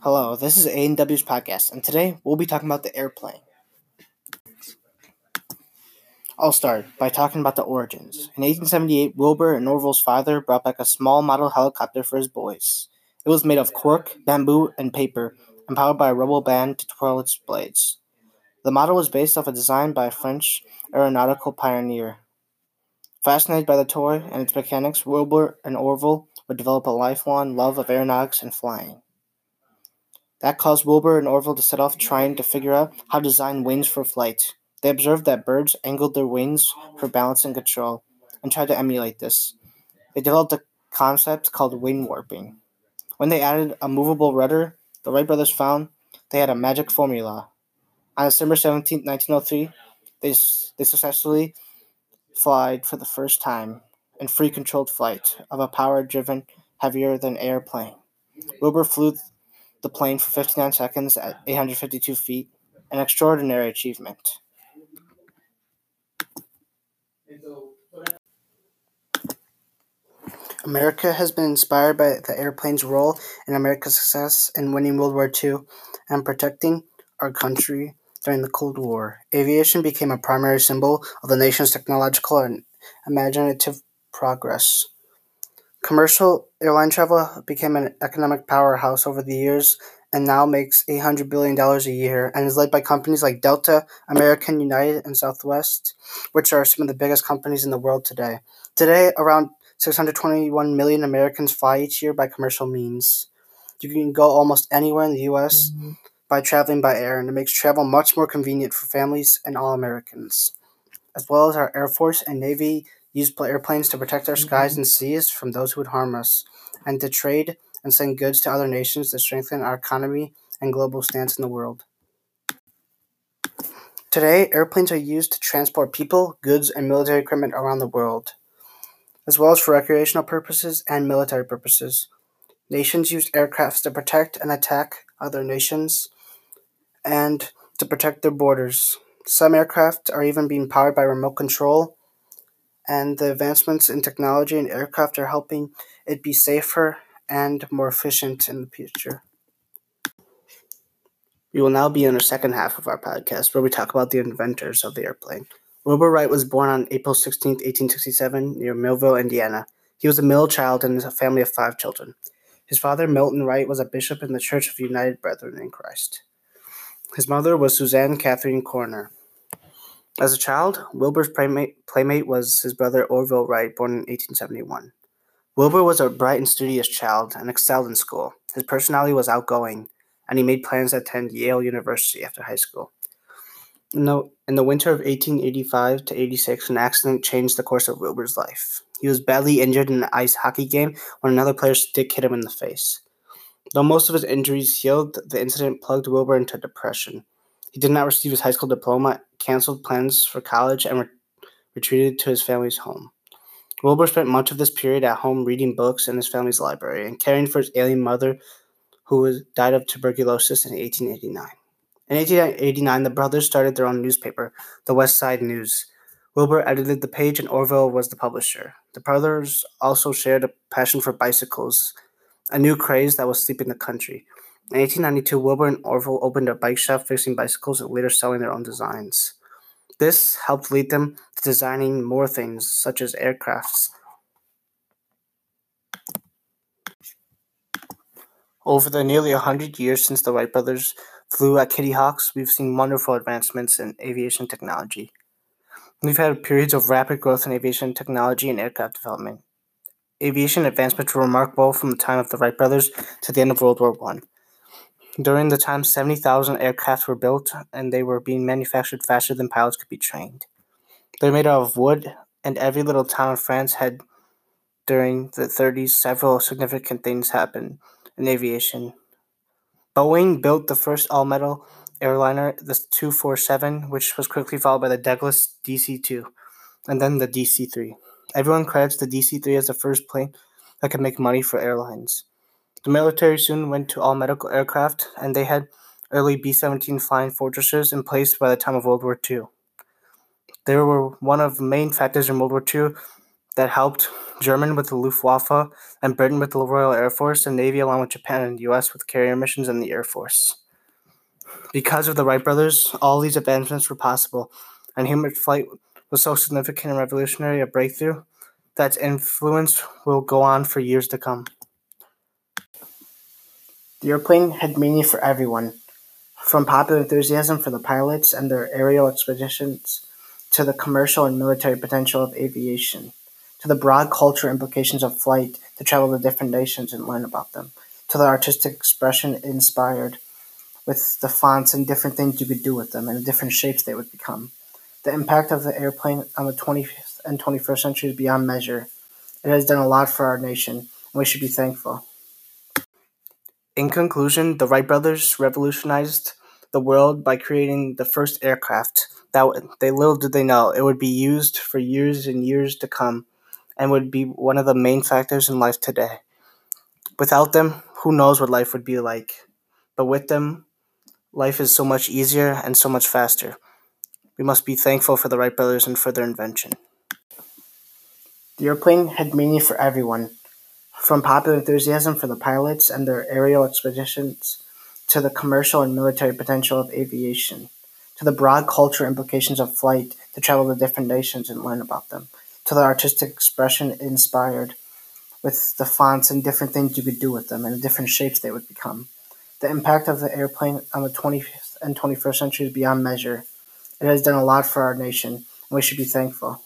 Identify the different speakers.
Speaker 1: Hello, this is A&W's podcast, and today we'll be talking about the airplane. I'll start by talking about the origins. In 1878, Wilbur and Orville's father brought back a small model helicopter for his boys. It was made of cork, bamboo, and paper, and powered by a rubber band to twirl its blades. The model was based off a design by a French aeronautical pioneer. Fascinated by the toy and its mechanics, Wilbur and Orville would develop a lifelong love of aeronautics and flying. That caused Wilbur and Orville to set off trying to figure out how to design wings for flight. They observed that birds angled their wings for balance and control and tried to emulate this. They developed a concept called wing warping. When they added a movable rudder, the Wright brothers found they had a magic formula. On December 17, 1903, they, they successfully flied for the first time in free controlled flight of a power driven heavier than air plane. Wilbur flew the plane for 59 seconds at 852 feet, an extraordinary achievement. America has been inspired by the airplane's role in America's success in winning World War II and protecting our country during the Cold War. Aviation became a primary symbol of the nation's technological and imaginative progress. Commercial airline travel became an economic powerhouse over the years and now makes $800 billion a year and is led by companies like Delta, American United, and Southwest, which are some of the biggest companies in the world today. Today, around 621 million Americans fly each year by commercial means. You can go almost anywhere in the U.S. Mm-hmm. by traveling by air, and it makes travel much more convenient for families and all Americans. As well as our Air Force and Navy use airplanes to protect our mm-hmm. skies and seas from those who would harm us, and to trade and send goods to other nations to strengthen our economy and global stance in the world. Today, airplanes are used to transport people, goods, and military equipment around the world, as well as for recreational purposes and military purposes. Nations use aircrafts to protect and attack other nations and to protect their borders. Some aircraft are even being powered by remote control and the advancements in technology and aircraft are helping it be safer and more efficient in the future. We will now be in the second half of our podcast where we talk about the inventors of the airplane. Wilbur Wright was born on April 16, 1867, near Millville, Indiana. He was a middle child in a family of five children. His father, Milton Wright, was a bishop in the Church of United Brethren in Christ. His mother was Suzanne Catherine Koerner. As a child, Wilbur's playmate, playmate was his brother Orville Wright, born in 1871. Wilbur was a bright and studious child and excelled in school. His personality was outgoing, and he made plans to attend Yale University after high school. In the, in the winter of 1885 to 86, an accident changed the course of Wilbur's life. He was badly injured in an ice hockey game when another player's stick hit him in the face. Though most of his injuries healed, the incident plugged Wilbur into depression. He did not receive his high school diploma, canceled plans for college, and re- retreated to his family's home. Wilbur spent much of this period at home reading books in his family's library and caring for his ailing mother, who was, died of tuberculosis in 1889. In 1889, the brothers started their own newspaper, the West Side News. Wilbur edited the page, and Orville was the publisher. The brothers also shared a passion for bicycles, a new craze that was sweeping the country. In 1892, Wilbur and Orville opened a bike shop fixing bicycles and later selling their own designs. This helped lead them to designing more things, such as aircrafts. Over the nearly 100 years since the Wright brothers flew at Kitty Hawks, we've seen wonderful advancements in aviation technology. We've had periods of rapid growth in aviation technology and aircraft development. Aviation advancements were remarkable from the time of the Wright brothers to the end of World War I. During the time, 70,000 aircraft were built, and they were being manufactured faster than pilots could be trained. They're made out of wood, and every little town in France had, during the 30s, several significant things happen in aviation. Boeing built the first all metal airliner, the 247, which was quickly followed by the Douglas DC 2, and then the DC 3. Everyone credits the DC 3 as the first plane that could make money for airlines. The military soon went to all medical aircraft, and they had early B 17 flying fortresses in place by the time of World War II. They were one of the main factors in World War II that helped Germany with the Luftwaffe and Britain with the Royal Air Force and Navy, along with Japan and the US with carrier missions and the Air Force. Because of the Wright brothers, all these advancements were possible, and human flight was so significant and revolutionary a breakthrough that its influence will go on for years to come. The airplane had meaning for everyone, from popular enthusiasm for the pilots and their aerial expeditions to the commercial and military potential of aviation, to the broad cultural implications of flight to travel to different nations and learn about them, to the artistic expression inspired with the fonts and different things you could do with them and the different shapes they would become. The impact of the airplane on the 20th and 21st century is beyond measure. It has done a lot for our nation, and we should be thankful. In conclusion, the Wright brothers revolutionized the world by creating the first aircraft that they little did they know it would be used for years and years to come and would be one of the main factors in life today. Without them, who knows what life would be like. But with them, life is so much easier and so much faster. We must be thankful for the Wright brothers and for their invention. The airplane had meaning for everyone, from popular enthusiasm for the pilots and their aerial expeditions to the commercial and military potential of aviation, to the broad cultural implications of flight to travel to different nations and learn about them, to the artistic expression inspired with the fonts and different things you could do with them and the different shapes they would become. The impact of the airplane on the 20th and 21st century is beyond measure. It has done a lot for our nation, and we should be thankful.